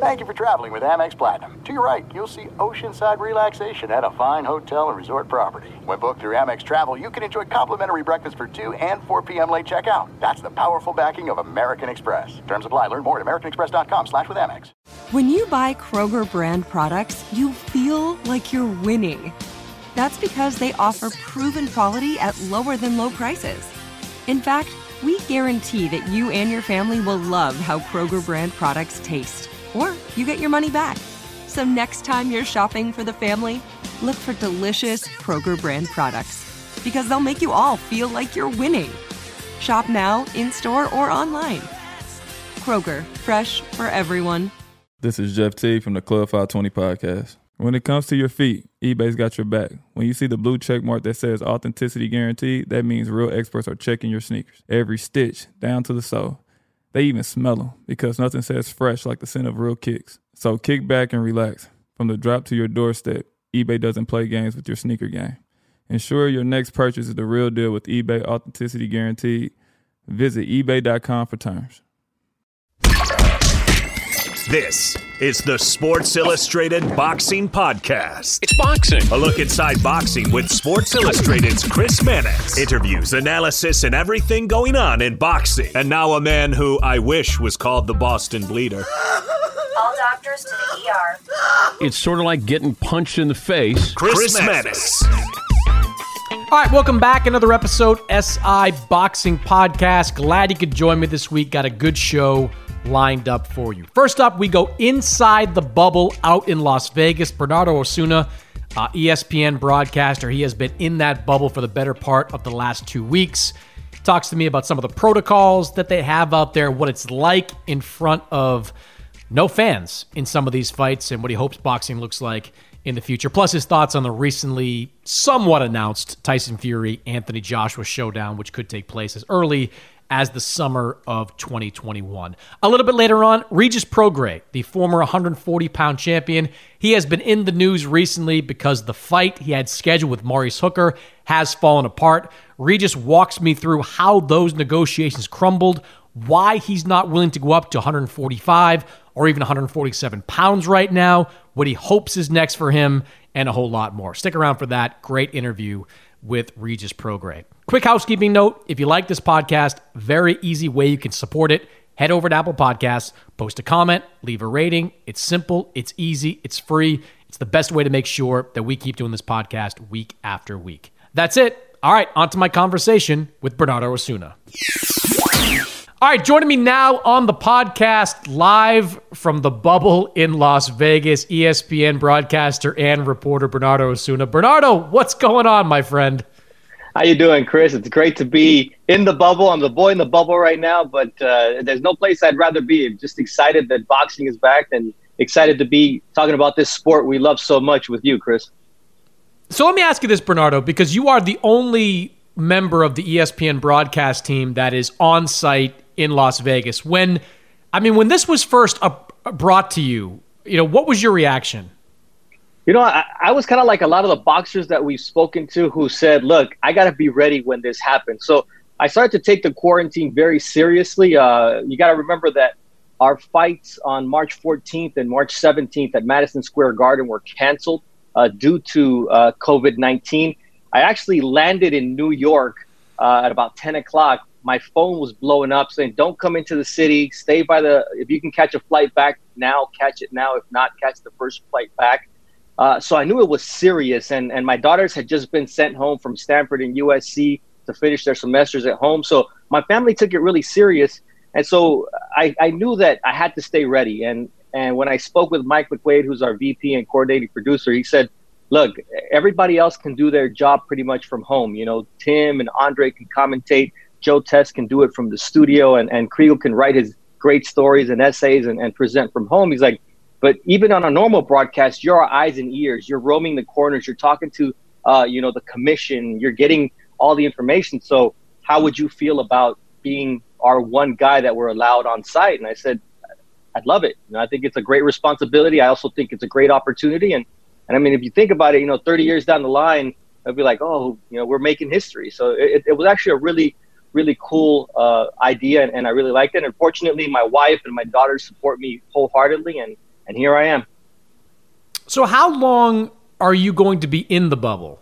Thank you for traveling with Amex Platinum. To your right, you'll see oceanside relaxation at a fine hotel and resort property. When booked through Amex Travel, you can enjoy complimentary breakfast for 2 and 4 p.m. late checkout. That's the powerful backing of American Express. Terms apply. Learn more at americanexpress.com slash with Amex. When you buy Kroger brand products, you feel like you're winning. That's because they offer proven quality at lower than low prices. In fact, we guarantee that you and your family will love how Kroger brand products taste or you get your money back. So next time you're shopping for the family, look for delicious Kroger brand products because they'll make you all feel like you're winning. Shop now, in store, or online. Kroger, fresh for everyone. This is Jeff T from the Club 520 podcast. When it comes to your feet, eBay's got your back. When you see the blue check mark that says authenticity guaranteed, that means real experts are checking your sneakers. Every stitch, down to the sole. They even smell them because nothing says fresh like the scent of real kicks. So kick back and relax. From the drop to your doorstep, eBay doesn't play games with your sneaker game. Ensure your next purchase is the real deal with eBay Authenticity Guaranteed. Visit eBay.com for terms. This is the Sports Illustrated Boxing Podcast. It's boxing. A look inside boxing with Sports Illustrated's Chris Mannix. Interviews, analysis, and everything going on in boxing. And now a man who I wish was called the Boston Bleeder. All doctors to the ER. It's sort of like getting punched in the face. Chris, Chris Mannix. All right, welcome back. Another episode, SI Boxing Podcast. Glad you could join me this week. Got a good show lined up for you. First up, we go inside the bubble out in Las Vegas. Bernardo Osuna, uh, ESPN broadcaster, he has been in that bubble for the better part of the last two weeks. Talks to me about some of the protocols that they have out there, what it's like in front of no fans in some of these fights, and what he hopes boxing looks like in the future. Plus, his thoughts on the recently somewhat announced Tyson Fury Anthony Joshua showdown, which could take place as early as the summer of 2021. A little bit later on, Regis Prograis, the former 140 pound champion, he has been in the news recently because the fight he had scheduled with Maurice Hooker has fallen apart. Regis walks me through how those negotiations crumbled, why he's not willing to go up to 145 or even 147 pounds right now, what he hopes is next for him, and a whole lot more. Stick around for that great interview with Regis Prograis. Quick housekeeping note if you like this podcast, very easy way you can support it. Head over to Apple Podcasts, post a comment, leave a rating. It's simple, it's easy, it's free. It's the best way to make sure that we keep doing this podcast week after week. That's it. All right, on to my conversation with Bernardo Osuna. All right, joining me now on the podcast live from the bubble in Las Vegas, ESPN broadcaster and reporter Bernardo Osuna. Bernardo, what's going on, my friend? How you doing, Chris? It's great to be in the bubble. I'm the boy in the bubble right now, but uh, there's no place I'd rather be. I'm just excited that boxing is back and excited to be talking about this sport we love so much with you, Chris. So let me ask you this, Bernardo, because you are the only member of the ESPN broadcast team that is on site in Las Vegas. When, I mean, when this was first brought to you, you know, what was your reaction? You know, I, I was kind of like a lot of the boxers that we've spoken to who said, look, I got to be ready when this happens. So I started to take the quarantine very seriously. Uh, you got to remember that our fights on March 14th and March 17th at Madison Square Garden were canceled uh, due to uh, COVID 19. I actually landed in New York uh, at about 10 o'clock my phone was blowing up saying, "Don't come into the city. Stay by the. If you can catch a flight back now, catch it now. If not, catch the first flight back." Uh, so I knew it was serious, and and my daughters had just been sent home from Stanford and USC to finish their semesters at home. So my family took it really serious, and so I, I knew that I had to stay ready. And and when I spoke with Mike McQuaid, who's our VP and coordinating producer, he said, "Look, everybody else can do their job pretty much from home. You know, Tim and Andre can commentate." Joe Tess can do it from the studio and, and Kriegel can write his great stories and essays and, and present from home. He's like, but even on a normal broadcast, you're our eyes and ears. You're roaming the corners. You're talking to, uh, you know, the commission. You're getting all the information. So how would you feel about being our one guy that we're allowed on site? And I said, I'd love it. You know, I think it's a great responsibility. I also think it's a great opportunity. And, and I mean, if you think about it, you know, 30 years down the line, I'd be like, oh, you know, we're making history. So it, it was actually a really really cool uh, idea, and, and, I really liked it. And fortunately, my wife and my daughters support me wholeheartedly, and and here I am. So, how long are you going to be in the bubble?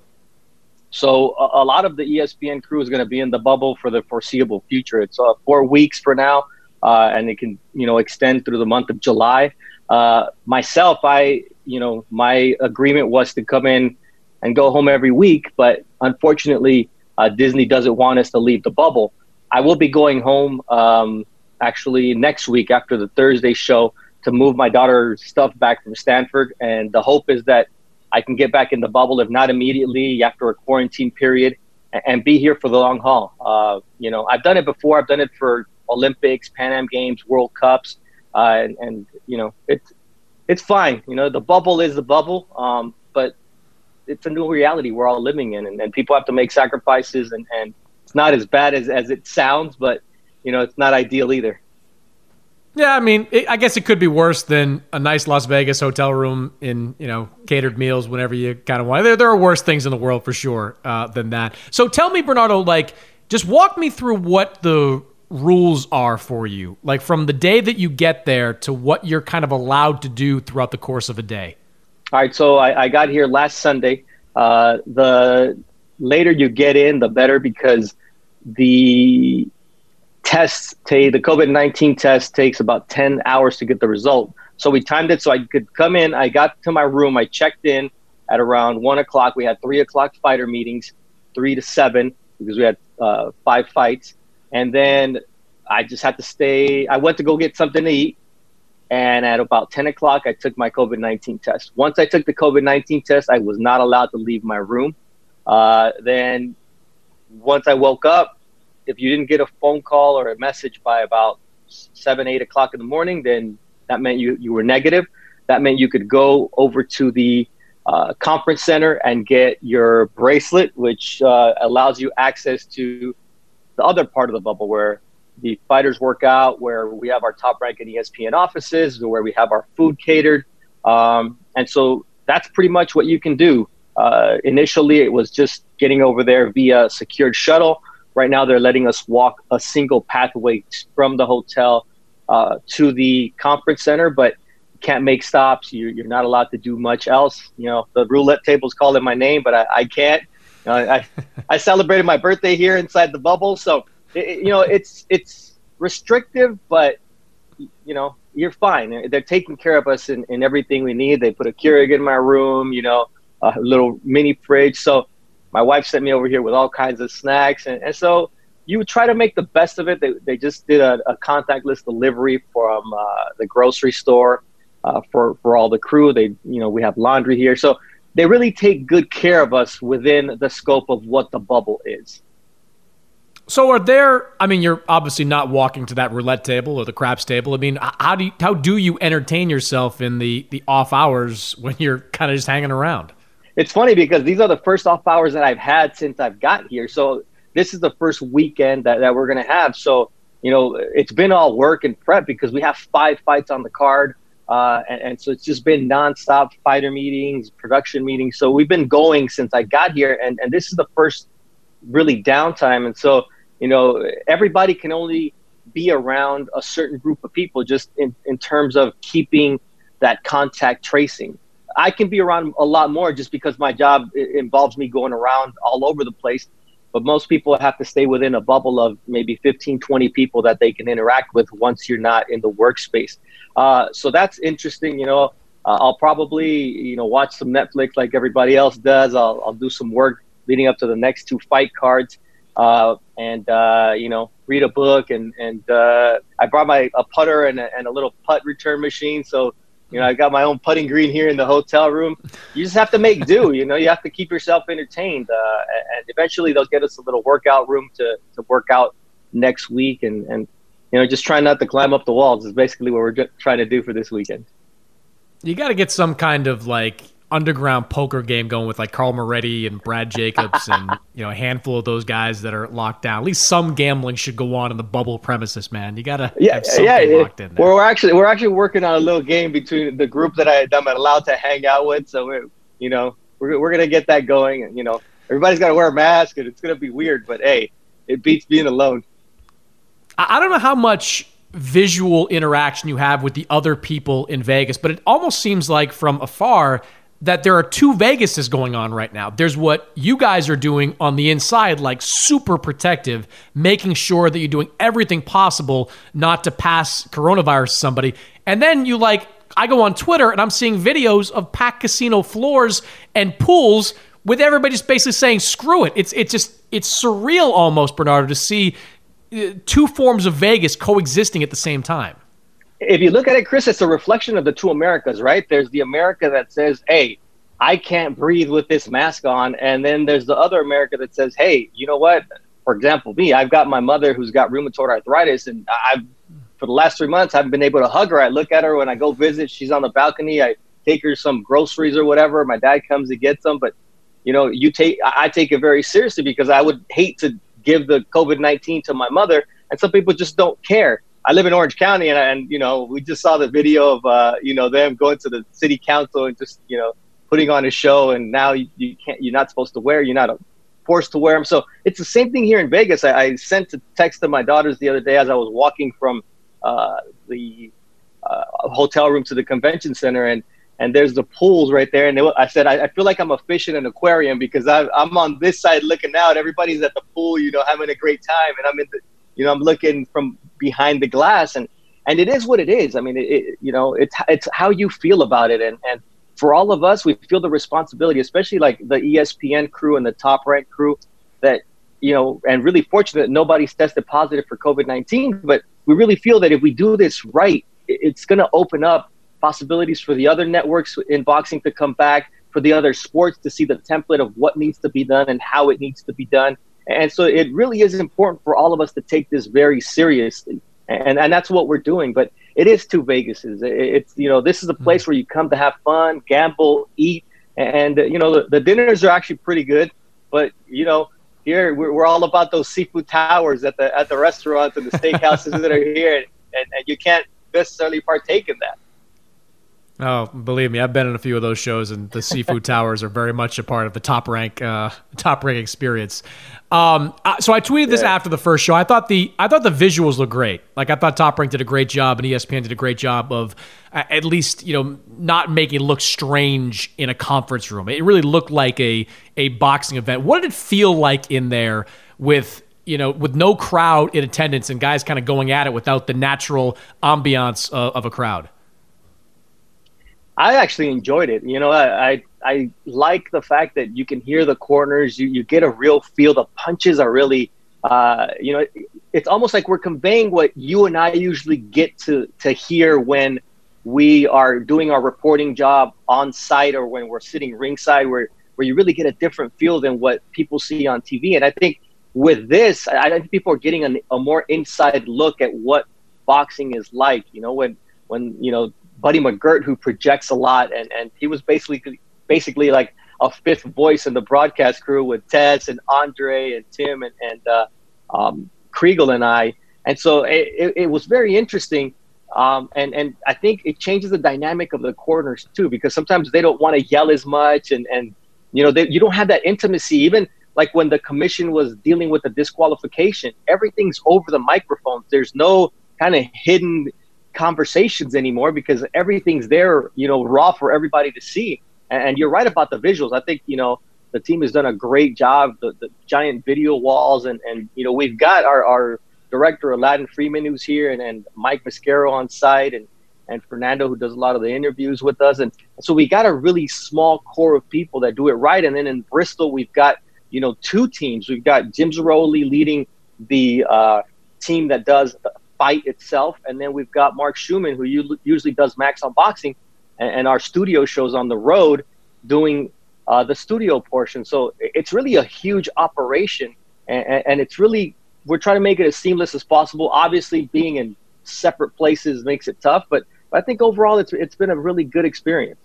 So, a, a lot of the ESPN crew is going to be in the bubble for the foreseeable future. It's uh, four weeks for now, uh, and it can you know extend through the month of July. Uh, myself, I you know my agreement was to come in and go home every week, but unfortunately, uh, Disney doesn't want us to leave the bubble. I will be going home um, actually next week after the Thursday show to move my daughter's stuff back from Stanford. And the hope is that I can get back in the bubble, if not immediately after a quarantine period, and, be here for the long haul. Uh, you know, I've done it before. I've done it for Olympics, Pan Am Games, World Cups, uh, and, and, you know, it's it's fine. You know, the bubble is the bubble, um, it's a new reality we're all living in, and, and people have to make sacrifices, and, and it's not as bad as, as it sounds, but you know, it's not ideal either. Yeah, I mean, it, I guess it could be worse than a nice Las Vegas hotel room in you know catered meals whenever you kind of want. There, there are worse things in the world for sure uh, than that. So tell me, Bernardo, like, just walk me through what the rules are for you, like from the day that you get there to what you're kind of allowed to do throughout the course of a day. All right, so I, I got here last Sunday. Uh, the later you get in, the better because the tests take the COVID 19 test takes about 10 hours to get the result. So we timed it so I could come in. I got to my room. I checked in at around one o'clock. We had three o'clock fighter meetings, three to seven, because we had uh, five fights. And then I just had to stay. I went to go get something to eat. And at about 10 o'clock, I took my COVID 19 test. Once I took the COVID 19 test, I was not allowed to leave my room. Uh, then once I woke up, if you didn't get a phone call or a message by about seven, eight o'clock in the morning, then that meant you, you were negative. That meant you could go over to the uh, conference center and get your bracelet, which uh, allows you access to the other part of the bubble where the fighters work out, where we have our top ranking ESPN offices, where we have our food catered. Um, and so that's pretty much what you can do. Uh, initially, it was just getting over there via secured shuttle. Right now, they're letting us walk a single pathway from the hotel uh, to the conference center, but can't make stops. You're, you're, not allowed to do much else. You know, the roulette table's calling my name, but I, I can't. Know, I, I celebrated my birthday here inside the bubble, so it, you know it's it's restrictive, but you know you're fine. They're taking care of us in, in everything we need. They put a Keurig in my room, you know, a little mini fridge. So my wife sent me over here with all kinds of snacks, and, and so you try to make the best of it. They, they just did a, a contactless delivery from uh, the grocery store uh, for for all the crew. They you know we have laundry here, so they really take good care of us within the scope of what the bubble is. So are there? I mean, you're obviously not walking to that roulette table or the craps table. I mean, how do you, how do you entertain yourself in the the off hours when you're kind of just hanging around? it's funny because these are the first off hours that I've had since I've got here. So this is the first weekend that, that we're going to have. So, you know, it's been all work and prep because we have five fights on the card. Uh, and, and, so it's just been nonstop fighter meetings, production meetings. So we've been going since I got here. And, and this is the first really downtime. And so, you know, everybody can only be around a certain group of people just in, in terms of keeping that contact tracing. I can be around a lot more just because my job involves me going around all over the place. But most people have to stay within a bubble of maybe 15, 20 people that they can interact with once you're not in the workspace. Uh, so that's interesting. You know, uh, I'll probably, you know, watch some Netflix like everybody else does. I'll, I'll do some work leading up to the next two fight cards. Uh, and uh, you know read a book and and uh, I brought my a putter and a, and a little putt return machine so you know, I got my own putting green here in the hotel room. You just have to make do. You know, you have to keep yourself entertained, uh, and eventually they'll get us a little workout room to to work out next week, and and you know, just try not to climb up the walls is basically what we're trying to do for this weekend. You got to get some kind of like underground poker game going with like Carl Moretti and Brad Jacobs and you know a handful of those guys that are locked down. At least some gambling should go on in the bubble premises, man. You gotta yeah yeah. locked in there. We're actually we're actually working on a little game between the group that I, I'm allowed to hang out with. So we're you know we're we're gonna get that going. And you know everybody's got to wear a mask and it's gonna be weird, but hey, it beats being alone. I don't know how much visual interaction you have with the other people in Vegas, but it almost seems like from afar that there are two Vegases going on right now. There's what you guys are doing on the inside, like super protective, making sure that you're doing everything possible not to pass coronavirus to somebody. And then you like, I go on Twitter and I'm seeing videos of packed casino floors and pools with everybody just basically saying, screw it. It's, it's just, it's surreal almost, Bernardo, to see uh, two forms of Vegas coexisting at the same time if you look at it, Chris, it's a reflection of the two Americas, right? There's the America that says, hey, I can't breathe with this mask on. And then there's the other America that says, hey, you know what? For example, me, I've got my mother who's got rheumatoid arthritis, and I've, for the last three months, I haven't been able to hug her. I look at her when I go visit, she's on the balcony. I take her some groceries or whatever. My dad comes to get them. But, you know, you take, I take it very seriously because I would hate to give the COVID 19 to my mother. And some people just don't care. I live in Orange County, and, and you know, we just saw the video of uh, you know them going to the city council and just you know putting on a show, and now you, you can't, you're not supposed to wear, you're not forced to wear them. So it's the same thing here in Vegas. I, I sent a text to my daughters the other day as I was walking from uh, the uh, hotel room to the convention center, and and there's the pools right there. And they, I said, I, I, feel like I'm a fish in an aquarium because I, I'm on this side looking out. Everybody's at the pool, you know, having a great time, and I'm in the, you know, I'm looking from behind the glass and and it is what it is. I mean, it, it, you know, it's it's how you feel about it, and and for all of us, we feel the responsibility, especially like the ESPN crew and the top rank crew, that you know, and really fortunate that nobody's tested positive for COVID nineteen. But we really feel that if we do this right, it's going to open up possibilities for the other networks in boxing to come back, for the other sports to see the template of what needs to be done and how it needs to be done. And so it really is important for all of us to take this very seriously. And, and that's what we're doing. But it is two Vegases. It's, you know, this is a place mm. where you come to have fun, gamble, eat. And, you know, the, the dinners are actually pretty good. But, you know, here we're, we're all about those seafood towers at the, at the restaurants and the steakhouses that are here. And, and you can't necessarily partake in that. Oh, believe me, I've been in a few of those shows, and the seafood towers are very much a part of the top rank, uh, top rank experience. Um, so I tweeted this yeah. after the first show. I thought the I thought the visuals looked great. Like I thought Top Rank did a great job, and ESPN did a great job of uh, at least you know not making it look strange in a conference room. It really looked like a a boxing event. What did it feel like in there with you know with no crowd in attendance and guys kind of going at it without the natural ambiance of, of a crowd? I actually enjoyed it. You know, I, I, I like the fact that you can hear the corners. You you get a real feel. The punches are really, uh, you know, it's almost like we're conveying what you and I usually get to to hear when we are doing our reporting job on site or when we're sitting ringside, where where you really get a different feel than what people see on TV. And I think with this, I think people are getting a, a more inside look at what boxing is like. You know, when when you know Buddy McGirt who projects a lot, and and he was basically basically like a fifth voice in the broadcast crew with Tess and Andre and Tim and and uh, um, Kriegel and I, and so it, it was very interesting. Um, and and I think it changes the dynamic of the corners too, because sometimes they don't want to yell as much, and and you know they, you don't have that intimacy. Even like when the commission was dealing with the disqualification, everything's over the microphones. There's no kind of hidden conversations anymore because everything's there, you know, raw for everybody to see. And you're right about the visuals. I think, you know, the team has done a great job. The, the giant video walls, and, and you know, we've got our, our director, Aladdin Freeman, who's here, and, and Mike Mascaro on site, and, and Fernando, who does a lot of the interviews with us. And so we got a really small core of people that do it right. And then in Bristol, we've got, you know, two teams. We've got Jim Zaroli leading the uh, team that does fight itself. And then we've got Mark Schumann, who usually does Max on Boxing, and, and our studio shows on the road doing uh, the studio portion. So it's really a huge operation, and, and it's really we're trying to make it as seamless as possible. Obviously, being in separate places makes it tough, but I think overall it's it's been a really good experience.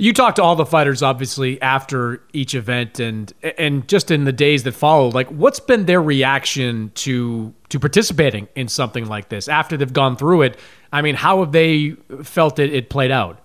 You talked to all the fighters, obviously, after each event, and and just in the days that followed. Like, what's been their reaction to to participating in something like this after they've gone through it? I mean, how have they felt it, it played out?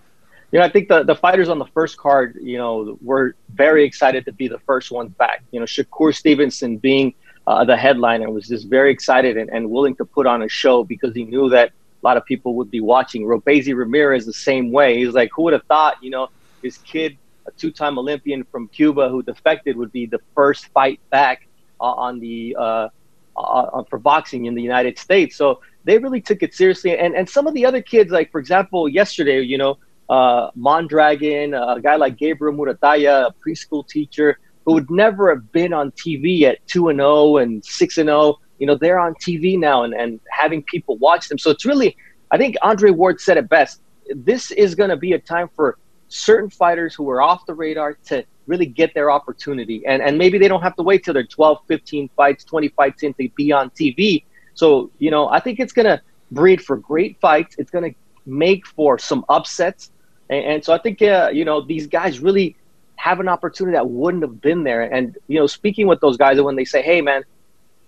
You know, I think the, the fighters on the first card, you know, were very excited to be the first ones back. You know, Shakur Stevenson being uh, the headliner, was just very excited and, and willing to put on a show because he knew that a lot of people would be watching. Robeisy Ramirez the same way. He's like, who would have thought, you know, this kid, a two-time Olympian from Cuba who defected, would be the first fight back uh, on the uh, uh, for boxing in the United States. So they really took it seriously. And and some of the other kids, like for example, yesterday, you know, uh, Mondragon, a guy like Gabriel Muratalla, a preschool teacher who would never have been on TV at two and zero and six and zero. Oh, you know, they're on TV now and, and having people watch them. So it's really, I think Andre Ward said it best. This is going to be a time for certain fighters who are off the radar to really get their opportunity. And, and maybe they don't have to wait till they're 12, 15 fights, 20 fights in to be on TV. So, you know, I think it's going to breed for great fights. It's going to make for some upsets. And, and so I think, uh, you know, these guys really have an opportunity that wouldn't have been there. And, you know, speaking with those guys, and when they say, hey, man,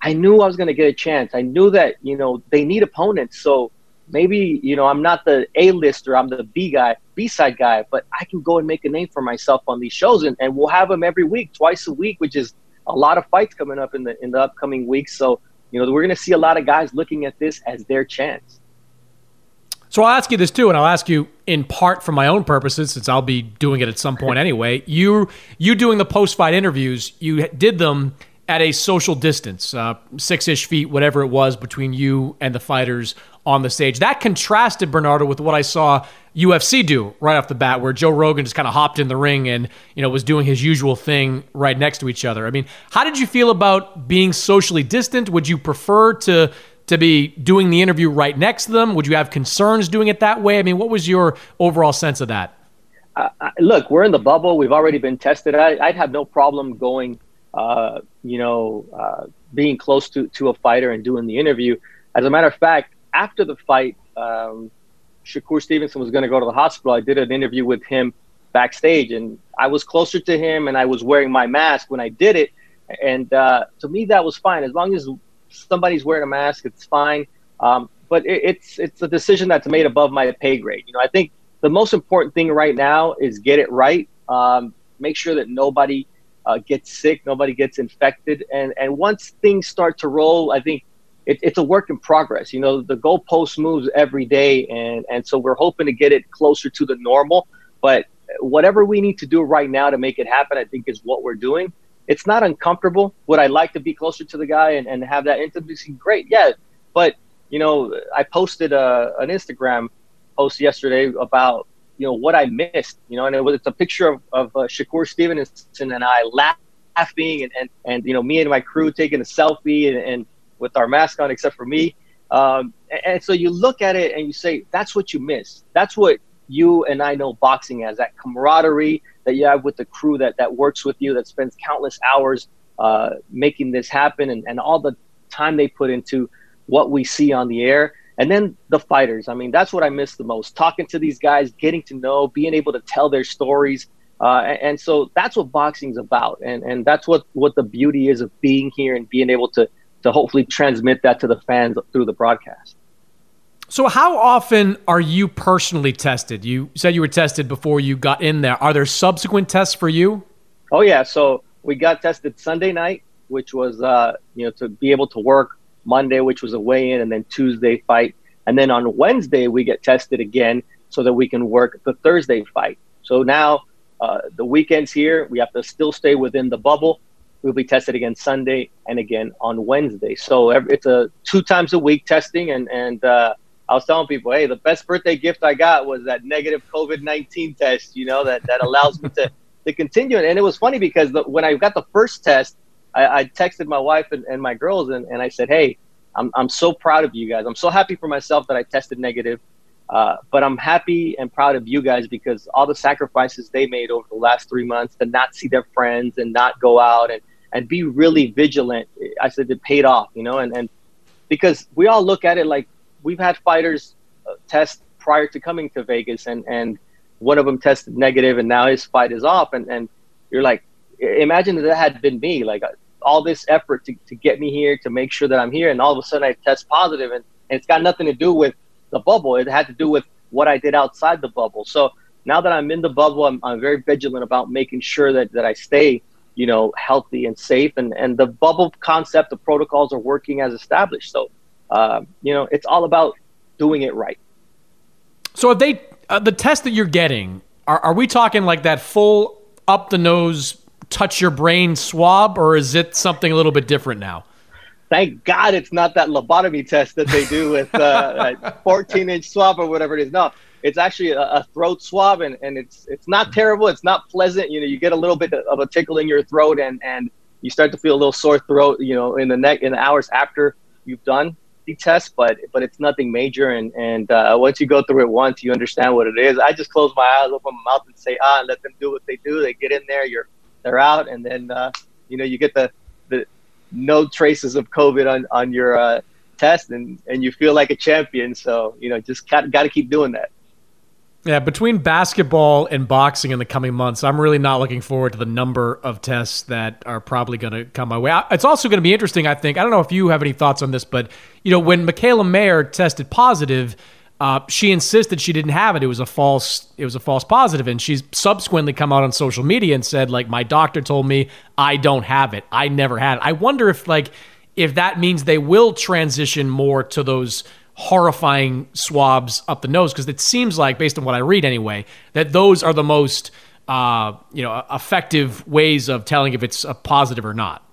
I knew I was going to get a chance. I knew that, you know, they need opponents. So maybe, you know, I'm not the A lister, I'm the B guy, B side guy, but I can go and make a name for myself on these shows. And, and we'll have them every week, twice a week, which is a lot of fights coming up in the, in the upcoming weeks. So, you know, we're going to see a lot of guys looking at this as their chance. So I'll ask you this too, and I'll ask you in part for my own purposes, since I'll be doing it at some point anyway. You you doing the post fight interviews, you did them at a social distance, uh, six ish feet, whatever it was, between you and the fighters on the stage. That contrasted Bernardo with what I saw UFC do right off the bat, where Joe Rogan just kind of hopped in the ring and you know was doing his usual thing right next to each other. I mean, how did you feel about being socially distant? Would you prefer to to be doing the interview right next to them? Would you have concerns doing it that way? I mean, what was your overall sense of that? Uh, look, we're in the bubble. We've already been tested. I, would have no problem going, uh, you know, uh, being close to, to a fighter and doing the interview. As a matter of fact, after the fight, um, Shakur Stevenson was going to go to the hospital. I did an interview with him backstage, and I was closer to him, and I was wearing my mask when I did it. And uh, to me, that was fine as long as somebody's wearing a mask, it's fine. Um, but it, it's it's a decision that's made above my pay grade. You know, I think the most important thing right now is get it right. Um, make sure that nobody uh, gets sick, nobody gets infected, and and once things start to roll, I think it, it's a work in progress. You know, the goalpost moves every day, and and so we're hoping to get it closer to the normal. But whatever we need to do right now to make it happen, I think is what we're doing it's not uncomfortable. Would I like to be closer to the guy and, and have that intimacy? Great, yeah. But you know, I posted a, an Instagram post yesterday about you know what I missed. You know, and it was it's a picture of, of uh, Shakur Stevenson and I laughing and, and and you know me and my crew taking a selfie and, and with our mask on except for me. Um, and, and so you look at it and you say that's what you miss. That's what you and I know boxing as that camaraderie that you have with the crew that that works with you, that spends countless hours uh, making this happen, and, and all the time they put into what we see on the air. And then the fighters. I mean, that's what I miss the most. Talking to these guys, getting to know, being able to tell their stories. Uh, and, so that's what boxing's about. And, and that's what, what the beauty is of being here and being able to, to hopefully transmit that to the fans through the broadcast. So, how often are you personally tested? You said you were tested before you got in there. Are there subsequent tests for you? Oh yeah. So we got tested Sunday night, which was uh, you know to be able to work Monday, which was a weigh-in, and then Tuesday fight, and then on Wednesday we get tested again so that we can work the Thursday fight. So now uh, the weekends here, we have to still stay within the bubble. We'll be tested again Sunday and again on Wednesday. So it's a two times a week testing, and and uh, I was telling people, hey, the best birthday gift I got was that negative COVID nineteen test. You know that that allows me to to continue. And it was funny because the, when I got the first test, I, I texted my wife and, and my girls, and, and I said, hey, I'm I'm so proud of you guys. I'm so happy for myself that I tested negative. Uh, but I'm happy and proud of you guys because all the sacrifices they made over the last three months to not see their friends and not go out and, and be really vigilant. I said it paid off, you know, and, and because we all look at it like we've had fighters uh, test prior to coming to Vegas, and and one of them tested negative, and now his fight is off, and and you're like, imagine that, that had been me, like uh, all this effort to, to get me here, to make sure that I'm here, and all of a sudden I test positive, and, and it's got nothing to do with the bubble. It had to do with what I did outside the bubble. So now that I'm in the bubble, I'm, I'm very vigilant about making sure that, that I stay you know, healthy and safe. And, and the bubble concept, the protocols are working as established. So, uh, you know, it's all about doing it right. So, are they uh, the test that you're getting? Are, are we talking like that full up the nose, touch your brain swab, or is it something a little bit different now? Thank God it's not that lobotomy test that they do with uh, 14 inch swab or whatever it is. No, it's actually a, a, throat swab, and, and it's it's not terrible. It's not pleasant. You know, you get a little bit of a tickle in your throat, and and you start to feel a little sore throat. You know, in the neck in the hours after you've done the test, but but it's nothing major. And and uh, once you go through it once, you understand what it is. I just close my eyes, open my mouth, and say ah, and let them do what they do. They get in there, you're they're out, and then uh, you know you get the the no traces of COVID on on your uh, test, and and you feel like a champion. So you know, just got got to keep doing that. Yeah, between basketball and boxing in the coming months, I'm really not looking forward to the number of tests that are probably going to come my way. It's also going to be interesting, I think. I don't know if you have any thoughts on this, but you know, when Mikaela Mayer tested positive, uh, she insisted she didn't have it. It was a false. It was a false positive, and she's subsequently come out on social media and said, like, my doctor told me I don't have it. I never had it. I wonder if, like, if that means they will transition more to those horrifying swabs up the nose because it seems like, based on what I read anyway, that those are the most uh, you know effective ways of telling if it's a positive or not.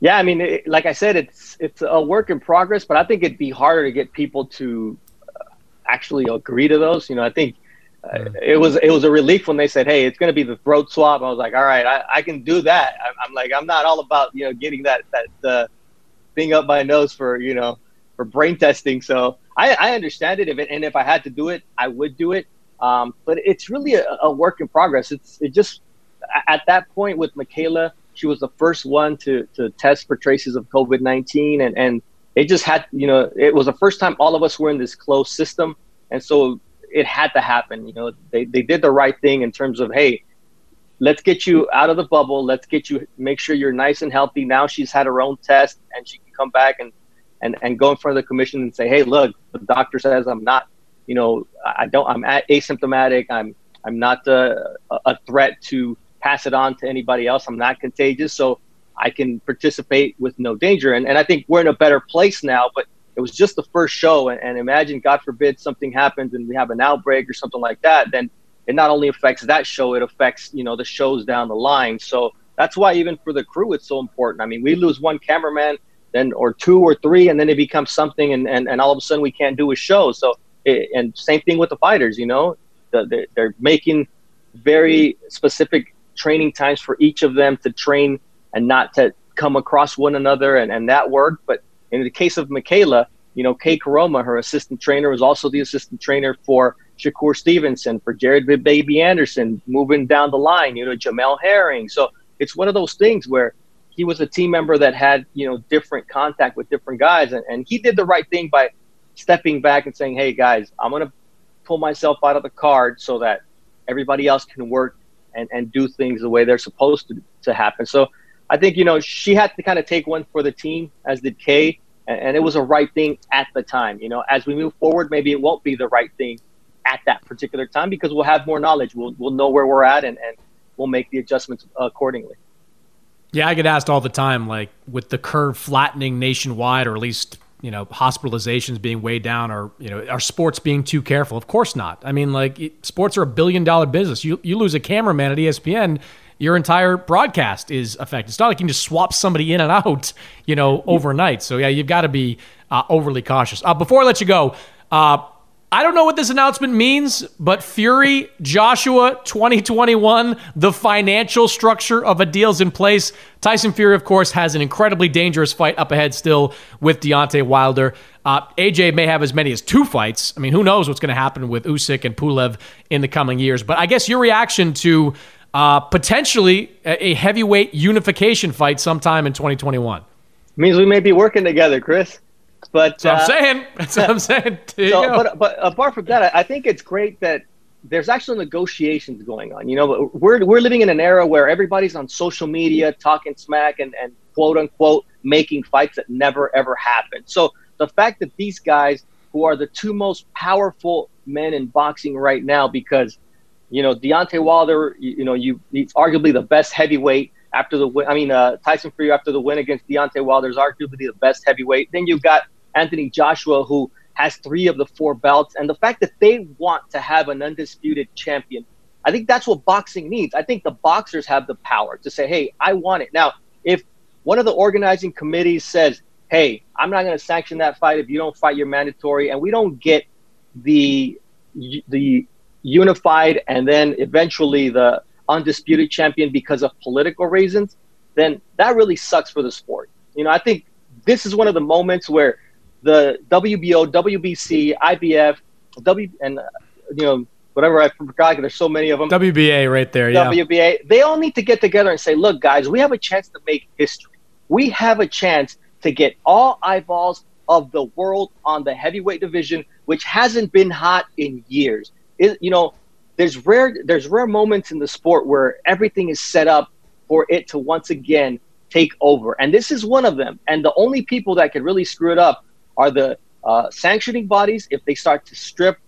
Yeah, I mean, it, like I said, it's it's a work in progress, but I think it'd be harder to get people to uh, actually agree to those. You know, I think uh, it was it was a relief when they said, "Hey, it's going to be the throat swab." I was like, "All right, I, I can do that." I'm, I'm, like, I'm not all about you know getting that that uh, thing up my nose for you know for brain testing. So I, I understand it. If it, and if I had to do it, I would do it. Um, but it's really a, a, work in progress. It's it just at that point with Mikaela, she was the first one to to test for traces of COVID nineteen, and and it just had you know it was the first time all of us were in this closed system, and so it had to happen. You know, they they did the right thing in terms of hey. Let's get you out of the bubble. Let's get you make sure you're nice and healthy. Now she's had her own test and she can come back and and, and go in front of the commission and say, hey, look, the doctor says I'm not, you know, I don't, I'm asymptomatic. I'm, I'm not a, a threat to pass it on to anybody else. I'm not contagious. So I can participate with no danger. And, and I think we're in a better place now, but it was just the first show. And, and imagine, God forbid, something happens and we have an outbreak or something like that. Then it not only affects that show, it affects, you know, the shows down the line. So that's why even for the crew, it's so important. I mean, we lose one cameraman – then or two or three, and then it becomes something, and, and, and all of a sudden we can't do a show. So, it, and same thing with the fighters, you know, the, they're making very specific training times for each of them to train and not to come across one another, and, and that worked. But in the case of Mikaela, you know, Kay Koroma, her assistant trainer, was also the assistant trainer for Shakur Stevenson, for Jared Baby Anderson, moving down the line, you know, Jamel Herring. So it's one of those things where he was a team member that had you know different contact with different guys, and, and he did the right thing by stepping back and saying, "Hey guys, I'm gonna pull myself out of the card so that everybody else can work and, and do things the way they're supposed to to happen." So I think you know she had to kind of take one for the team, as did Kay, and, and it was a right thing at the time. You know, as we move forward, maybe it won't be the right thing at that particular time because we'll have more knowledge. We'll we'll know where we're at and, and we'll make the adjustments accordingly. Yeah, I get asked all the time, like with the curve flattening nationwide, or at least you know hospitalizations being way down, or you know are sports being too careful? Of course not. I mean, like sports are a billion dollar business. You you lose a cameraman at ESPN, your entire broadcast is affected. It's not like you can just swap somebody in and out, you know, overnight. So yeah, you've got to be uh, overly cautious. Uh, before I let you go, uh, I don't know what this announcement means, but Fury, Joshua 2021, the financial structure of a deal's in place. Tyson Fury, of course, has an incredibly dangerous fight up ahead still with Deontay Wilder. Uh, AJ may have as many as two fights. I mean, who knows what's going to happen with Usyk and Pulev in the coming years. But I guess your reaction to uh, potentially a heavyweight unification fight sometime in 2021 means we may be working together, Chris. But so uh, I'm saying, that's what I'm saying. So, but, but apart from that, I think it's great that there's actual negotiations going on. You know, we're we're living in an era where everybody's on social media talking smack and, and quote unquote making fights that never ever happened. So the fact that these guys who are the two most powerful men in boxing right now, because you know Deontay Wilder, you, you know, you he's arguably the best heavyweight after the win. I mean, uh, Tyson Fury after the win against Deontay Wilder is arguably the best heavyweight. Then you've got Anthony Joshua, who has three of the four belts, and the fact that they want to have an undisputed champion, I think that's what boxing needs. I think the boxers have the power to say, "Hey, I want it." Now, if one of the organizing committees says, "Hey, I'm not going to sanction that fight if you don't fight your mandatory," and we don't get the the unified and then eventually the undisputed champion because of political reasons, then that really sucks for the sport. You know, I think this is one of the moments where the WBO, WBC, IBF, W, and uh, you know whatever I forgot. There's so many of them. WBA right there. Yeah. WBA. They all need to get together and say, look, guys, we have a chance to make history. We have a chance to get all eyeballs of the world on the heavyweight division, which hasn't been hot in years. It, you know, there's rare there's rare moments in the sport where everything is set up for it to once again take over, and this is one of them. And the only people that can really screw it up are the uh, sanctioning bodies if they start to strip,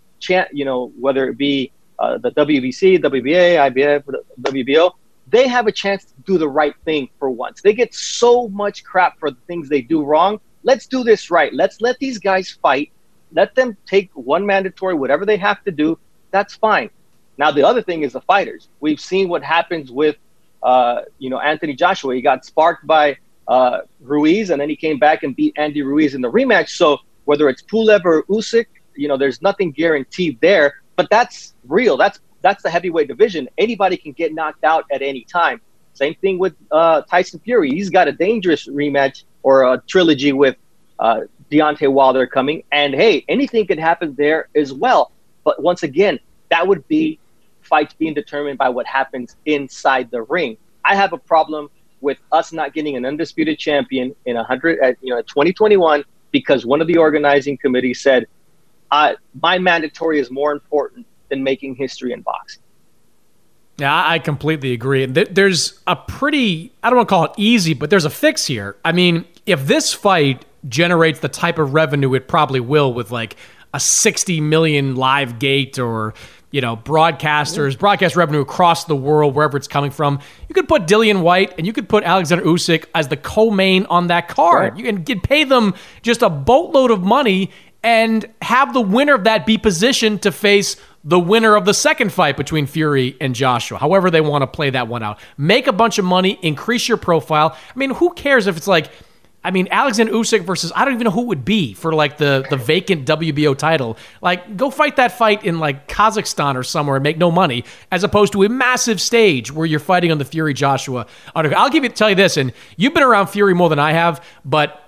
you know, whether it be uh, the WBC, WBA, IBF, WBO, they have a chance to do the right thing for once. They get so much crap for the things they do wrong. Let's do this right. Let's let these guys fight. Let them take one mandatory, whatever they have to do. That's fine. Now the other thing is the fighters. We've seen what happens with, uh, you know, Anthony Joshua. He got sparked by uh, Ruiz, and then he came back and beat Andy Ruiz in the rematch. So whether it's Pulev or Usyk, you know, there's nothing guaranteed there. But that's real. That's that's the heavyweight division. Anybody can get knocked out at any time. Same thing with uh, Tyson Fury. He's got a dangerous rematch or a trilogy with uh, Deontay Wilder coming. And hey, anything could happen there as well. But once again, that would be fights being determined by what happens inside the ring. I have a problem with us not getting an undisputed champion in 100 at you know 2021 because one of the organizing committees said uh, my mandatory is more important than making history in boxing. Yeah, I completely agree. There's a pretty, I don't want to call it easy, but there's a fix here. I mean, if this fight generates the type of revenue it probably will with like a 60 million live gate or you know, broadcasters, broadcast revenue across the world, wherever it's coming from. You could put Dillian Whyte and you could put Alexander Usyk as the co-main on that card. Right. You can get, pay them just a boatload of money and have the winner of that be positioned to face the winner of the second fight between Fury and Joshua. However they want to play that one out. Make a bunch of money, increase your profile. I mean, who cares if it's like I mean, Alexander Usyk versus I don't even know who it would be for like the the vacant WBO title. Like, go fight that fight in like Kazakhstan or somewhere and make no money, as opposed to a massive stage where you're fighting on the Fury Joshua. I'll give you tell you this, and you've been around Fury more than I have, but.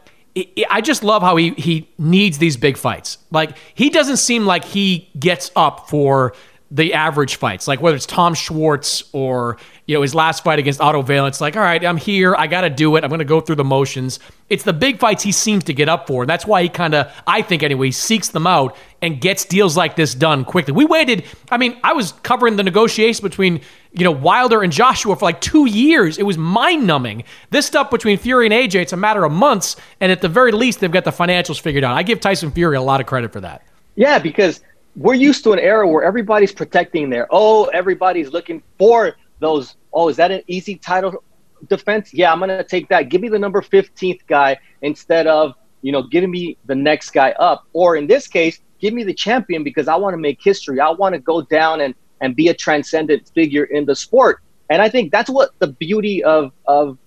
I just love how he he needs these big fights. Like he doesn't seem like he gets up for the average fights, like whether it's Tom Schwarz or you know his last fight against Otto. It's like, all right, I'm here, I got to do it. I'm going to go through the motions. It's the big fights he seems to get up for, and that's why he kind of, I think anyway, seeks them out and gets deals like this done quickly. We waited. I mean, I was covering the negotiations between you know Wilder and Joshua for like two years. It was mind numbing. This stuff between Fury and AJ, it's a matter of months, and at the very least, they've got the financials figured out. I give Tyson Fury a lot of credit for that. Yeah, because we're used to an era where everybody's protecting their oh everybody's looking for those oh is that an easy title defense? Yeah i'm gonna take that. Give me the number 15th guy instead of you know giving me the next guy up. Or in this case give me the champion because i want to make history. I want to go down and and be a transcendent figure in the sport. And i think that's what the beauty of of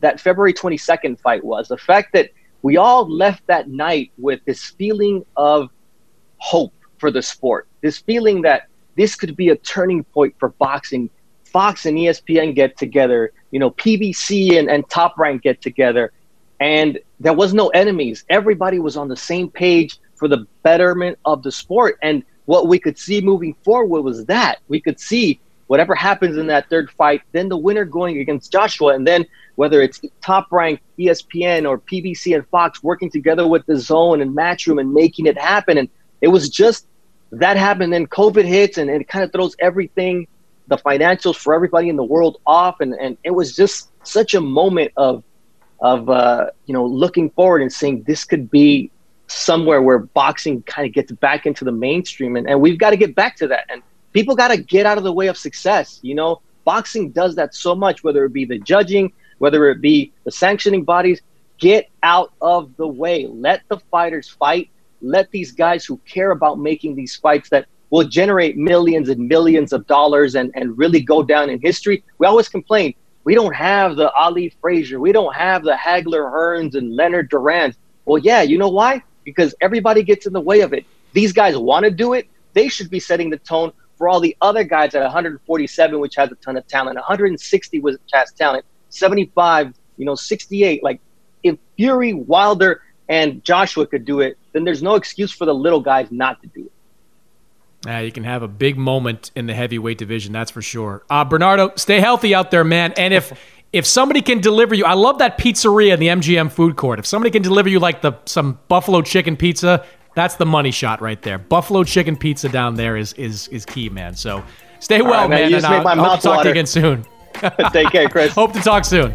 that february 22nd fight was. The fact that we all left that night with this feeling of hope for the sport. This feeling that this could be a turning point for boxing. Fox and ESPN get together, you know, PBC and, and Top Rank get together, and there was no enemies. Everybody was on the same page for the betterment of the sport. And what we could see moving forward was that we could see whatever happens in that third fight, then the winner going against Joshua, and then whether it's Top Rank, ESPN, or PBC and Fox working together with DAZN and Matchroom and making it happen. And it was just that happened. Then COVID hits and, and it kind of throws everything, the financials for everybody in the world off. And, and it was just such a moment of, of uh, you know, looking forward and saying this could be somewhere where boxing kind of gets back into the mainstream. And, and we've got to get back to that. And people got to get out of the way of success. You know, boxing does that so much, whether it be the judging, whether it be the sanctioning bodies, get out of the way. Let the fighters fight. Let these guys who care about making these fights that will generate millions and millions of dollars and, and really go down in history. We always complain we don't have the Ali Frazier, we don't have the Hagler Hearns and Leonard Duran. Well, yeah, you know why? Because everybody gets in the way of it. These guys want to do it. They should be setting the tone for all the other guys at 147, which has a ton of talent, 160 which has talent, 75, you know, 68. Like if Fury, Wilder, and Joshua could do it, then there's no excuse for the little guys not to do it. Yeah, you can have a big moment in the heavyweight division, that's for sure. Uh, Bernardo, stay healthy out there, man. And if if somebody can deliver you, I love that pizzeria in the MGM food court. If somebody can deliver you like the some buffalo chicken pizza, that's the money shot right there. Buffalo chicken pizza down there is is is key, man. So stay well, right, man. man. You and just make my hope mouth to talk water. to you again soon. Take care, Chris. hope to talk soon.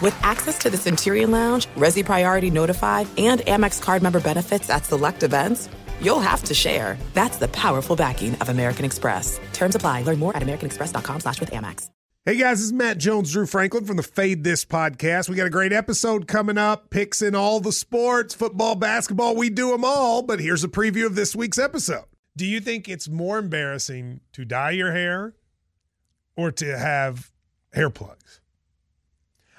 With access to the Centurion Lounge, Resy Priority Notified, and Amex card member benefits at select events, you'll have to share. That's the powerful backing of American Express. Terms apply. Learn more at americanexpress.com slash with Amex. Hey guys, this is Matt Jones, Drew Franklin from the Fade This podcast. We got a great episode coming up, picks in all the sports, football, basketball, we do them all. But here's a preview of this week's episode. Do you think it's more embarrassing to dye your hair or to have hair plugs?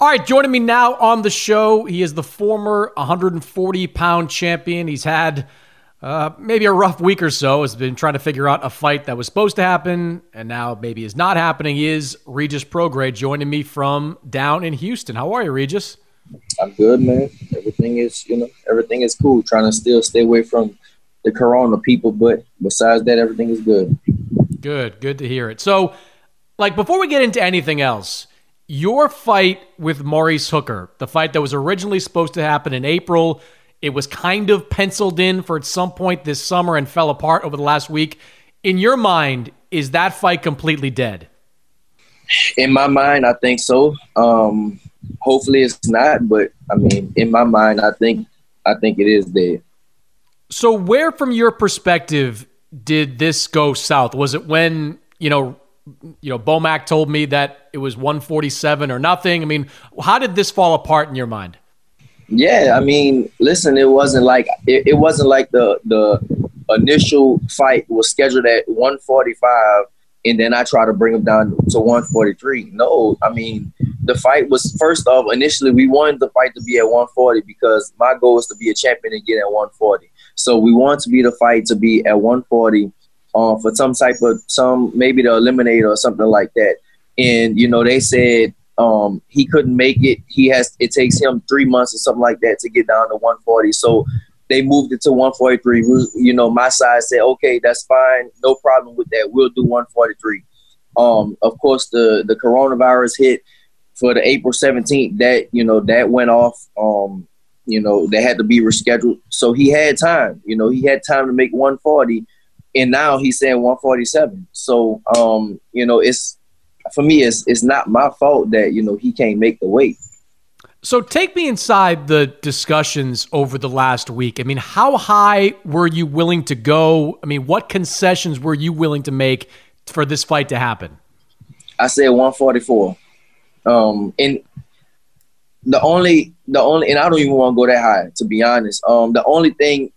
All right, joining me now on the show, he is the former 140 pound champion. He's had uh, maybe a rough week or so. Has been trying to figure out a fight that was supposed to happen and now maybe is not happening. He is Regis Prograis joining me from down in Houston. How are you, Regis? I'm good, man. Everything is, you know, everything is cool. Trying to still stay away from the corona people, but besides that, everything is good. Good, good to hear it. So, like, before we get into anything else, your fight with Maurice Hooker, the fight that was originally supposed to happen in April, it was kind of penciled in for at some point this summer and fell apart over the last week. In your mind, is that fight completely dead? In my mind, I think so. Um, hopefully, it's not, but I mean, in my mind, I think I think it is dead. So, where, from your perspective, did this go south? Was it when you know, you know, Bomac told me that it was 147 or nothing? I mean, how did this fall apart in your mind? Yeah, I mean, listen, it wasn't like it, it wasn't like the the initial fight was scheduled at 145 and then I try to bring him down to 143. No, I mean the fight was first off initially we wanted the fight to be at 140 because my goal is to be a champion and get at 140. So we want to be the fight to be at 140 uh, for some type of some maybe the eliminator or something like that. And you know they said um, he couldn't make it. He has it takes him three months or something like that to get down to 140. So they moved it to 143. We, you know, my side said, okay, that's fine, no problem with that. We'll do 143. Um, of course, the the coronavirus hit for the April 17th. That you know that went off. Um, you know, they had to be rescheduled. So he had time. You know, he had time to make 140, and now he's saying 147. So, um, you know, it's for me, it's it's not my fault that you know he can't make the weight. So take me inside the discussions over the last week. I mean, how high were you willing to go? I mean, what concessions were you willing to make for this fight to happen? I said 144. Um, and the only, the only, and I don't even want to go that high to be honest. Um, the only thing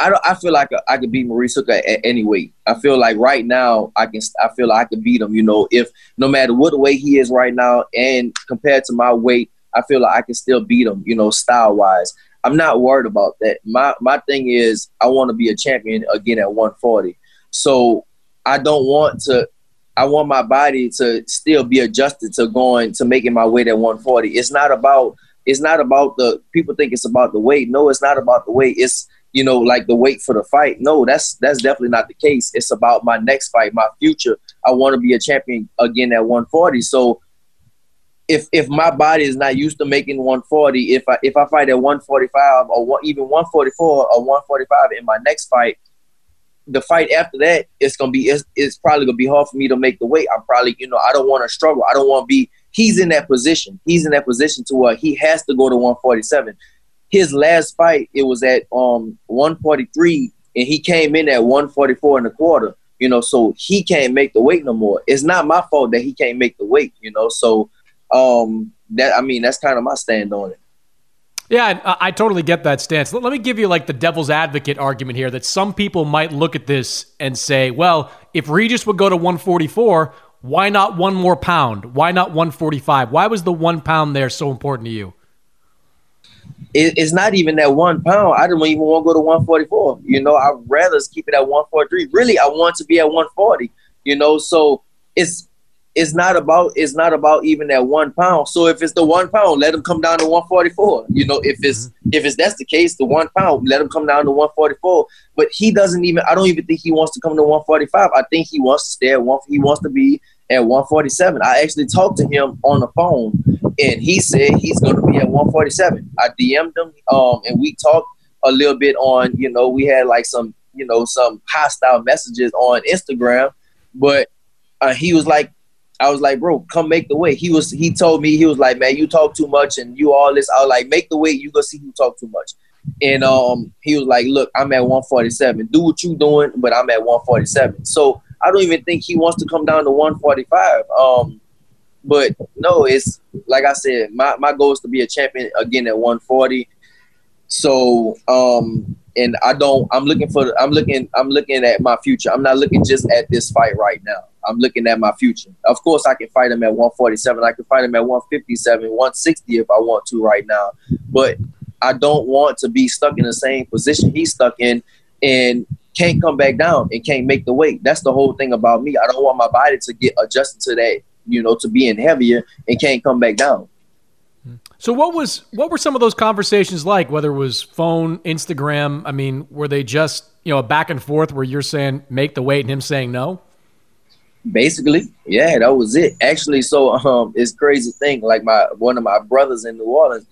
I don't, I feel like I could beat Maurice Hooker at, any weight. I feel like right now I can. I feel like I could beat him. You know, if no matter what weight he is right now, and compared to my weight, I feel like I can still beat him. You know, style wise. I'm not worried about that. My my thing is I want to be a champion again at 140. So I don't want to. I want my body to still be adjusted to going to making my weight at 140. It's not about. It's not about the people think it's about the weight. No, it's not about the weight. It's you know, like the wait for the fight. No, that's that's definitely not the case. It's about my next fight, my future. I want to be a champion again at 140. So if if my body is not used to making 140, if I if I fight at 145 or one, even 144 or 145 in my next fight, the fight after that it's gonna be it's, it's probably gonna be hard for me to make the weight. I'm probably you know I don't want to struggle. I don't want to be. He's in that position. He's in that position to where he has to go to 147 his last fight it was at um 143 and he came in at 144 and a quarter you know so he can't make the weight no more it's not my fault that he can't make the weight you know so um that i mean that's kind of my stand on it yeah, I, I, totally get that stance. Let, let, me give you like the devil's advocate argument here that some people might look at this and say, well, if Regis would go to 144, why not one more pound? Why not 145? Why was the one pound there so important to you? It, it's not even that one pound. I don't even want to go to 144. You know, I'd rather keep it at 143. Really, I want to be at 140. You know, so it's it's not about it's not about even that one pound. So if it's the one pound, let him come down to 144. You know, if it's mm-hmm. if it's that's the case, the one pound, let him come down to 144. But he doesn't even. I don't even think he wants to come to 145. I think he wants to stay at one. He wants to be at 147. I actually talked to him on the phone, and he said he's going to be at 147. I DM'd him, um, and we talked a little bit on. You know, we had like some, you know, some hostile messages on Instagram, but uh, he was like, I was like, bro, come make the weight. He was, he told me, he was like, man, you talk too much and you all this. I was like, make the weight. You go see who talk too much. And um, he was like, look, I'm at 147. Do what you doing, but I'm at 147. So I don't even think he wants to come down to 145. Um, but no, it's like I said, my, my goal is to be a champion again at 140. So um, and I don't. I'm looking for. I'm looking. I'm looking at my future. I'm not looking just at this fight right now. I'm looking at my future. Of course, I can fight him at 147. I can fight him at 157, 160 if I want to right now. But I don't want to be stuck in the same position he's stuck in, and can't come back down and can't make the weight. That's the whole thing about me. I don't want my body to get adjusted to that, you know, to being heavier and can't come back down. So what was what were some of those conversations like? Whether it was phone, Instagram, I mean, were they just you know a back and forth where you're saying make the weight and him saying no? Basically, yeah, that was it. Actually, so um, it's crazy thing. Like my one of my brothers in New Orleans,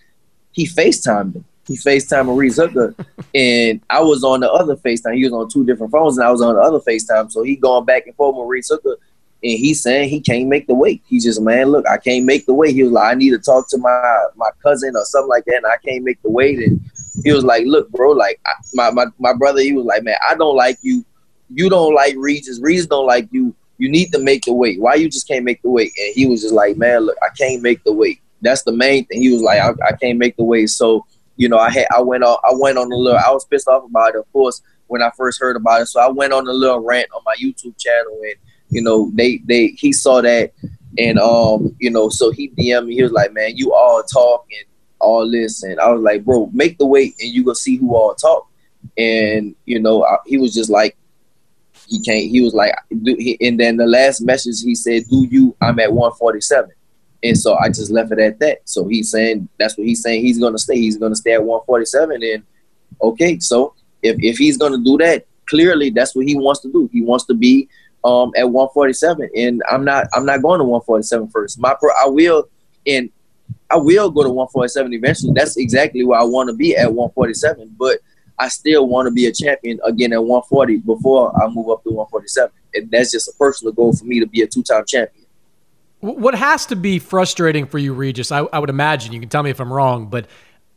he Facetimed me he FaceTime Maurice Hooker, and I was on the other FaceTime. He was on two different phones, and I was on the other FaceTime. So he going back and forth with Maurice Hooker, and he's saying he can't make the weight. He's just, man, look, I can't make the weight. He was like, I need to talk to my my cousin or something like that, and I can't make the weight. And he was like, look, bro, like I, my, my my brother, he was like, man, I don't like you. You don't like Regis. Regis don't like you. You need to make the weight. Why you just can't make the weight? And he was just like, man, look, I can't make the weight. That's the main thing. He was like, I, I can't make the weight. So you know, I had I went on I went on a little. I was pissed off about it, of course, when I first heard about it. So I went on a little rant on my YouTube channel, and you know, they they he saw that, and um, you know, so he DM me. He was like, "Man, you all talk and all this," and I was like, "Bro, make the weight, and you gonna see who all talk." And you know, I, he was just like, he can't. He was like, he, and then the last message he said, "Do you? I'm at 147." And so I just left it at that. So he's saying that's what he's saying. He's gonna stay. He's gonna stay at 147. And okay, so if if he's gonna do that, clearly that's what he wants to do. He wants to be um at 147. And I'm not. I'm not going to 147 first. My pro, I will, and I will go to 147 eventually. That's exactly where I want to be at 147. But I still want to be a champion again at 140 before I move up to 147. And that's just a personal goal for me to be a two-time champion. What has to be frustrating for you, Regis? I, I would imagine you can tell me if I'm wrong, but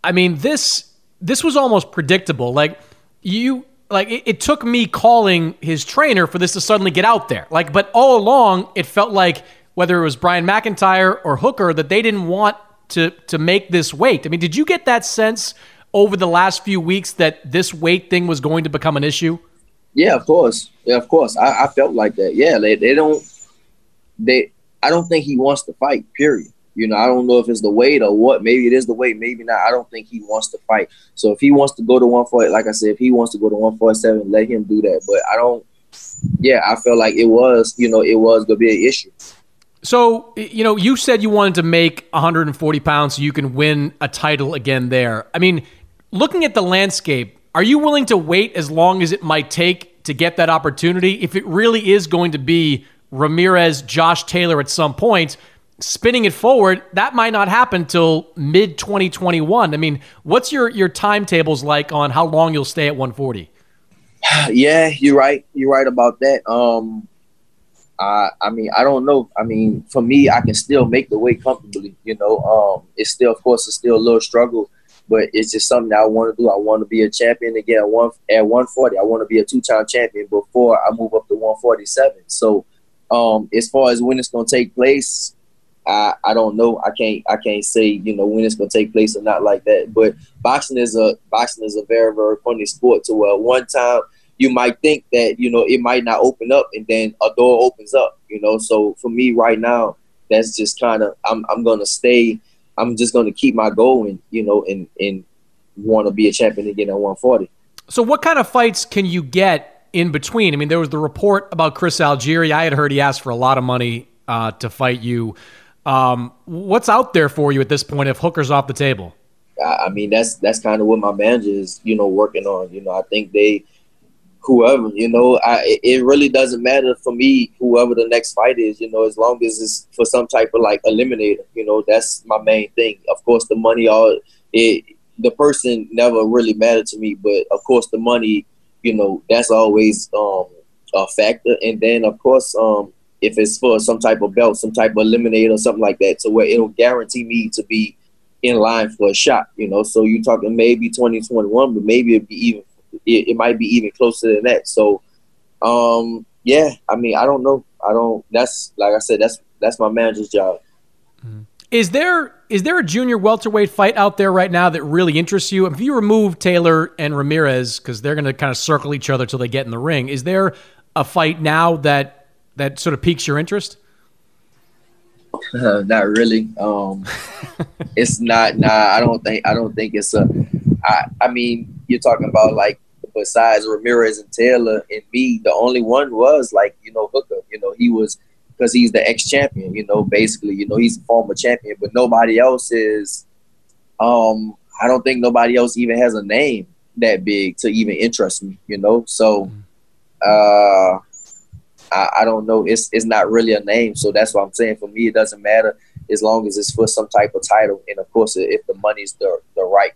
I mean this this was almost predictable. Like you, like it, it took me calling his trainer for this to suddenly get out there. Like, but all along it felt like whether it was Brian McIntyre or Hooker that they didn't want to to make this weight. I mean, did you get that sense over the last few weeks that this weight thing was going to become an issue? Yeah, of course. Yeah, of course. I, I felt like that. Yeah, they, they don't. They. I don't think he wants to fight. Period. You know, I don't know if it's the weight or what. Maybe it is the weight. Maybe not. I don't think he wants to fight. So if he wants to go to one forty, like I said, if he wants to go to one forty seven, let him do that. But I don't. Yeah, I felt like it was. You know, it was gonna be an issue. So, you know, you said you wanted to make 140 pounds so you can win a title again there. I mean, looking at the landscape, are you willing to wait as long as it might take to get that opportunity? If it really is going to be Ramirez, Josh Taylor at some point, spinning it forward, that might not happen till mid 2021. I mean, what's your your timetables like on how long you'll stay at 140? Yeah, you're right. You're right about that. Um, I, I mean, I don't know. I mean, for me, I can still make the weight comfortably. You know, um, it's still, of course, it's still a little struggle, but it's just something I want to do. I want to be a champion again at one at 140. I want to be a two-time champion before I move up to 147. So, um, as far as when it's gonna take place, I, I don't know. I can't I can't say you know when it's gonna take place or not like that. But boxing is a boxing is a very very funny sport. To where one time you might think that you know it might not open up and then a door opens up you know so for me right now that's just kind of I'm, I'm gonna stay i'm just gonna keep my goal and you know and and want to be a champion again at 140 so what kind of fights can you get in between. I mean there was the report about chris algieri. I had heard he asked for a lot of money uh, to fight you. Um, what's out there for you at this point if hooker's off the table? I mean that's that's kind of what my manager is you know working on. You know i think they whoever, you know, I it really doesn't matter for me whoever the next fight is, you know, as long as it's for some type of like eliminator, you know, that's my main thing. Of course, the money, all it, the person never really mattered to me, but of course, the money, you know, that's always um, a factor. And then, of course, um, if it's for some type of belt, some type of eliminator, or something like that, so where it'll guarantee me to be in line for a shot, you know. So you're talking maybe 2021, but maybe it'd be even it, it might be even closer than that. So, um, yeah, I mean, I don't know. I don't. That's like I said. That's that's my manager's job. Is there is there a junior welterweight fight out there right now that really interests you? If you remove Taylor and Ramirez because they're going to kind of circle each other till they get in the ring, is there a fight now that that sort of piques your interest? Uh, not really. Um, it's not. Nah, I don't think. I don't think it's a. I. I mean, you're talking about like besides Ramirez and Taylor and me, the only one was like you know Hooker. You know, he was because he's the ex champion. You know, basically, you know, he's a former champion, but nobody else is. Um, I don't think nobody else even has a name that big to even interest me. You know, so. Uh, I, I don't know. It's it's not really a name, so that's what I'm saying. For me, it doesn't matter as long as it's for some type of title, and of course, if the money's the the right.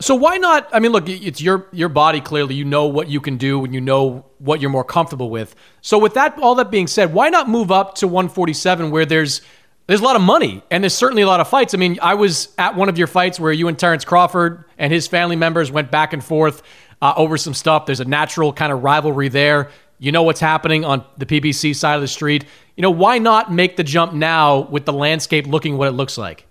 So why not? I mean, look, it's your your body. Clearly, you know what you can do, and you know what you're more comfortable with. So, with that, all that being said, why not move up to 147, where there's there's a lot of money and there's certainly a lot of fights. I mean, I was at one of your fights where you and Terrence Crawford and his family members went back and forth uh, over some stuff. There's a natural kind of rivalry there. You know what's happening on the PBC side of the street. You know, why not make the jump now with the landscape looking what it looks like?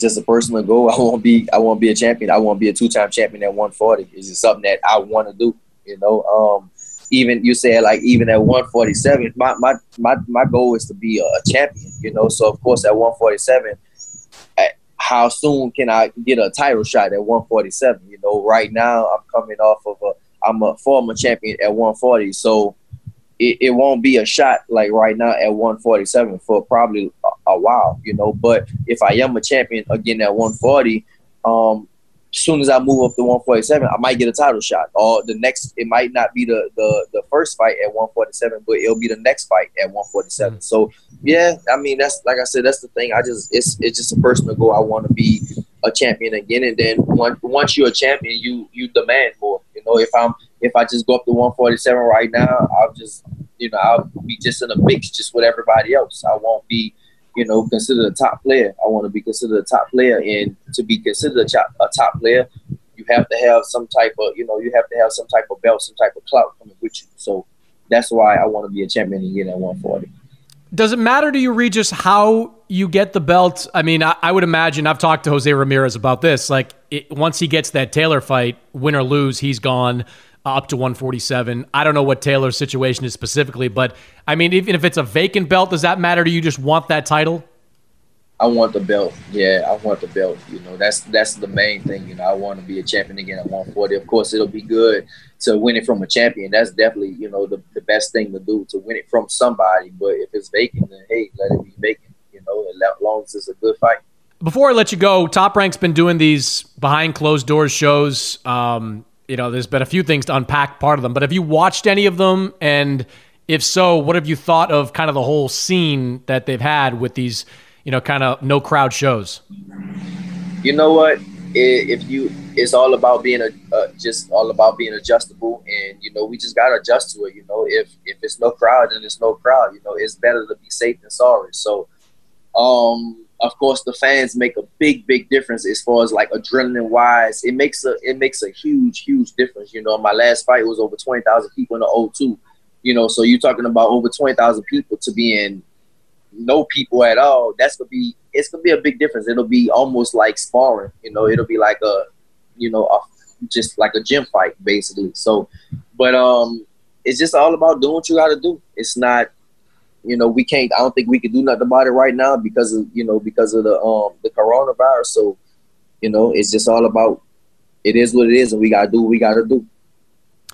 Just a personal goal. I won't be I won't be a champion. I won't be a two time champion at 140. It's just something that I want to do. You know, um, even you said like even at 147, my my my, my goal is to be a, champion. You know, so of course at 147, how soon can I get a title shot at 147? You know, right now I'm coming off of a I'm a former champion at 140, so it, it won't be a shot like right now at 147 for probably a, while, you know. But if I am a champion again at 140, um, as soon as I move up to 147, I might get a title shot. Or the next, it might not be the the, the first fight at 147, but it'll be the next fight at 147. Mm-hmm. So yeah, I mean that's like I said, that's the thing. I just it's it's just a personal goal. I want to be a champion again, and then once once you're a champion, you you demand more. You know, if I'm if I just go up to 147 right now, I'll just, you know, I'll be just in a mix just with everybody else. I won't be, you know, considered a top player. I want to be considered a top player, and to be considered a top, a top player, you have to have some type of, you know, you have to have some type of belt, some type of clout coming with you. So that's why I want to be a champion again at 140. Does it matter to you, Regis, how you get the belt? I mean, I, I would imagine I've talked to Jose Ramirez about this. Like, it, once he gets that Taylor fight, win or lose, he's gone up to 147. I don't know what Taylor's situation is specifically, but I mean, even if it's a vacant belt, does that matter? Do you just want that title? I want the belt. Yeah, I want the belt. You know, that's that's the main thing. You know, I want to be a champion again at 140. Of course, it'll be good to win it from a champion. That's definitely you know the, the best thing to do to win it from somebody. But if it's vacant, then hey, let it be vacant. You know, as long as it's a good fight. Before I let you go, Top Rank's been doing these behind closed doors shows. Um, you know, there's been a few things to unpack part of them, but have you watched any of them? And if so, what have you thought of kind of the whole scene that they've had with these, you know, kind of no crowd shows? You know what? If you, it's all about being a, uh, just all about being adjustable, and you know, we just gotta adjust to it. You know, if if it's no crowd, then it's no crowd. You know, it's better to be safe than sorry. So, um, of course the fans make a big big difference as far as like adrenaline wise it makes a it makes a huge huge difference you know. My last fight was over 20,000 people in the O2 you know. So you're talking about over 20,000 people to be in no people at all that's gonna be it's gonna be a big difference. It'll be almost like sparring you know. It'll be like a you know a, just like a gym fight basically. So but um it's just all about doing what you got to do. It's not you know, we can't. I don't think we can do nothing about it right now because of you know because of the um the coronavirus. So, you know, it's just all about it is what it is, and we gotta do what we gotta do.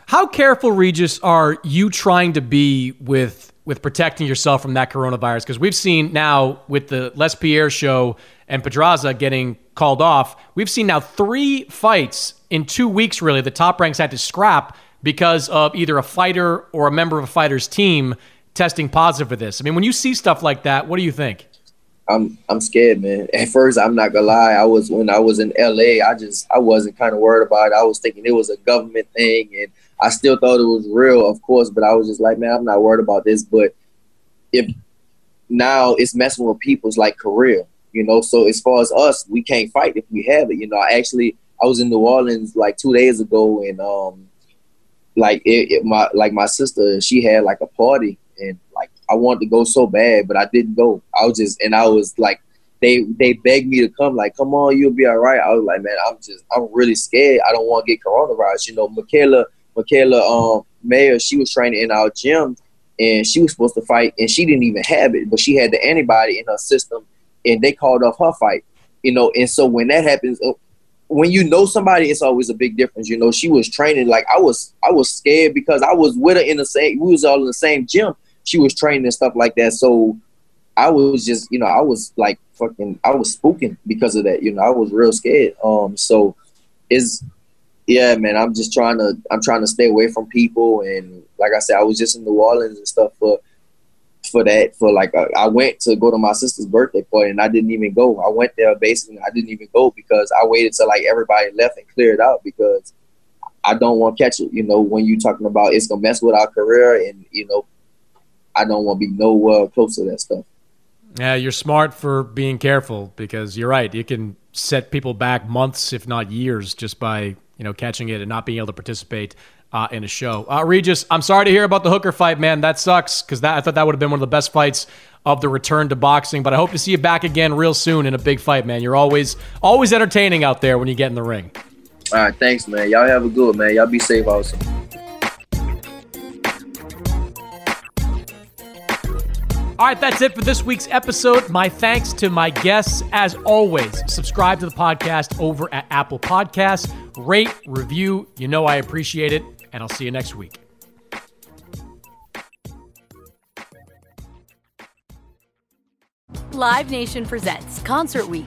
How careful, Regis, are you trying to be with with protecting yourself from that coronavirus? Because we've seen now with the LesPierre show and Pedraza getting called off, we've seen now three fights in two weeks. Really, the top ranks had to scrap because of either a fighter or a member of a fighter's team testing positive for this. I mean, when you see stuff like that, what do you think? I'm I'm scared, man. At first, I'm not gonna lie. I was when I was in LA. I just I wasn't kind of worried about it. I was thinking it was a government thing, and I still thought it was real, of course. But I was just like, man, I'm not worried about this. But if now it's messing with people's like career, you know. So as far as us, we can't fight if we have it. You know, I actually I was in New Orleans like two days ago, and um, like it, it my like my sister, she had like a party I wanted to go so bad, but I didn't go. I was just and I was like, they they begged me to come. Like, come on, you'll be all right. I was like, man, I'm just I'm really scared. I don't want to get coronavirus. You know, Mikaela Mikaela um Mayer, she was training in our gym, and she was supposed to fight, and she didn't even have it, but she had the antibody in her system, and they called off her fight. You know, and so when that happens, uh, when you know somebody, it's always a big difference. You know, she was training like I was. I was scared because I was with her in the same. We was all in the same gym. She was training and stuff like that. So I was just, you know, I was like fucking. I was spooking because of that. You know, I was real scared. Um, so is yeah, man. I'm just trying to. I'm trying to stay away from people. And like I said, I was just in New Orleans and stuff for for that for like uh, I went to go to my sister's birthday party and I didn't even go. I went there basically I didn't even go because I waited till like everybody left and cleared out because I don't want to catch it. You know, when you talking about it's gonna mess with our career and you know, I don't want to be nowhere close to that stuff. Yeah, you're smart for being careful because you're right. You can set people back months, if not years, just by you know, catching it and not being able to participate uh, in a show. Uh, Regis, I'm sorry to hear about the Hooker fight, man. That sucks because I thought that would have been one of the best fights of the return to boxing. But I hope to see you back again real soon in a big fight, man. You're always always entertaining out there when you get in the ring. All right, thanks, man. Y'all have a good man. Y'all be safe also. All right, that's it for this week's episode. My thanks to my guests. As always, subscribe to the podcast over at Apple Podcasts. Rate, review. You know I appreciate it. And I'll see you next week. Live Nation presents Concert Week.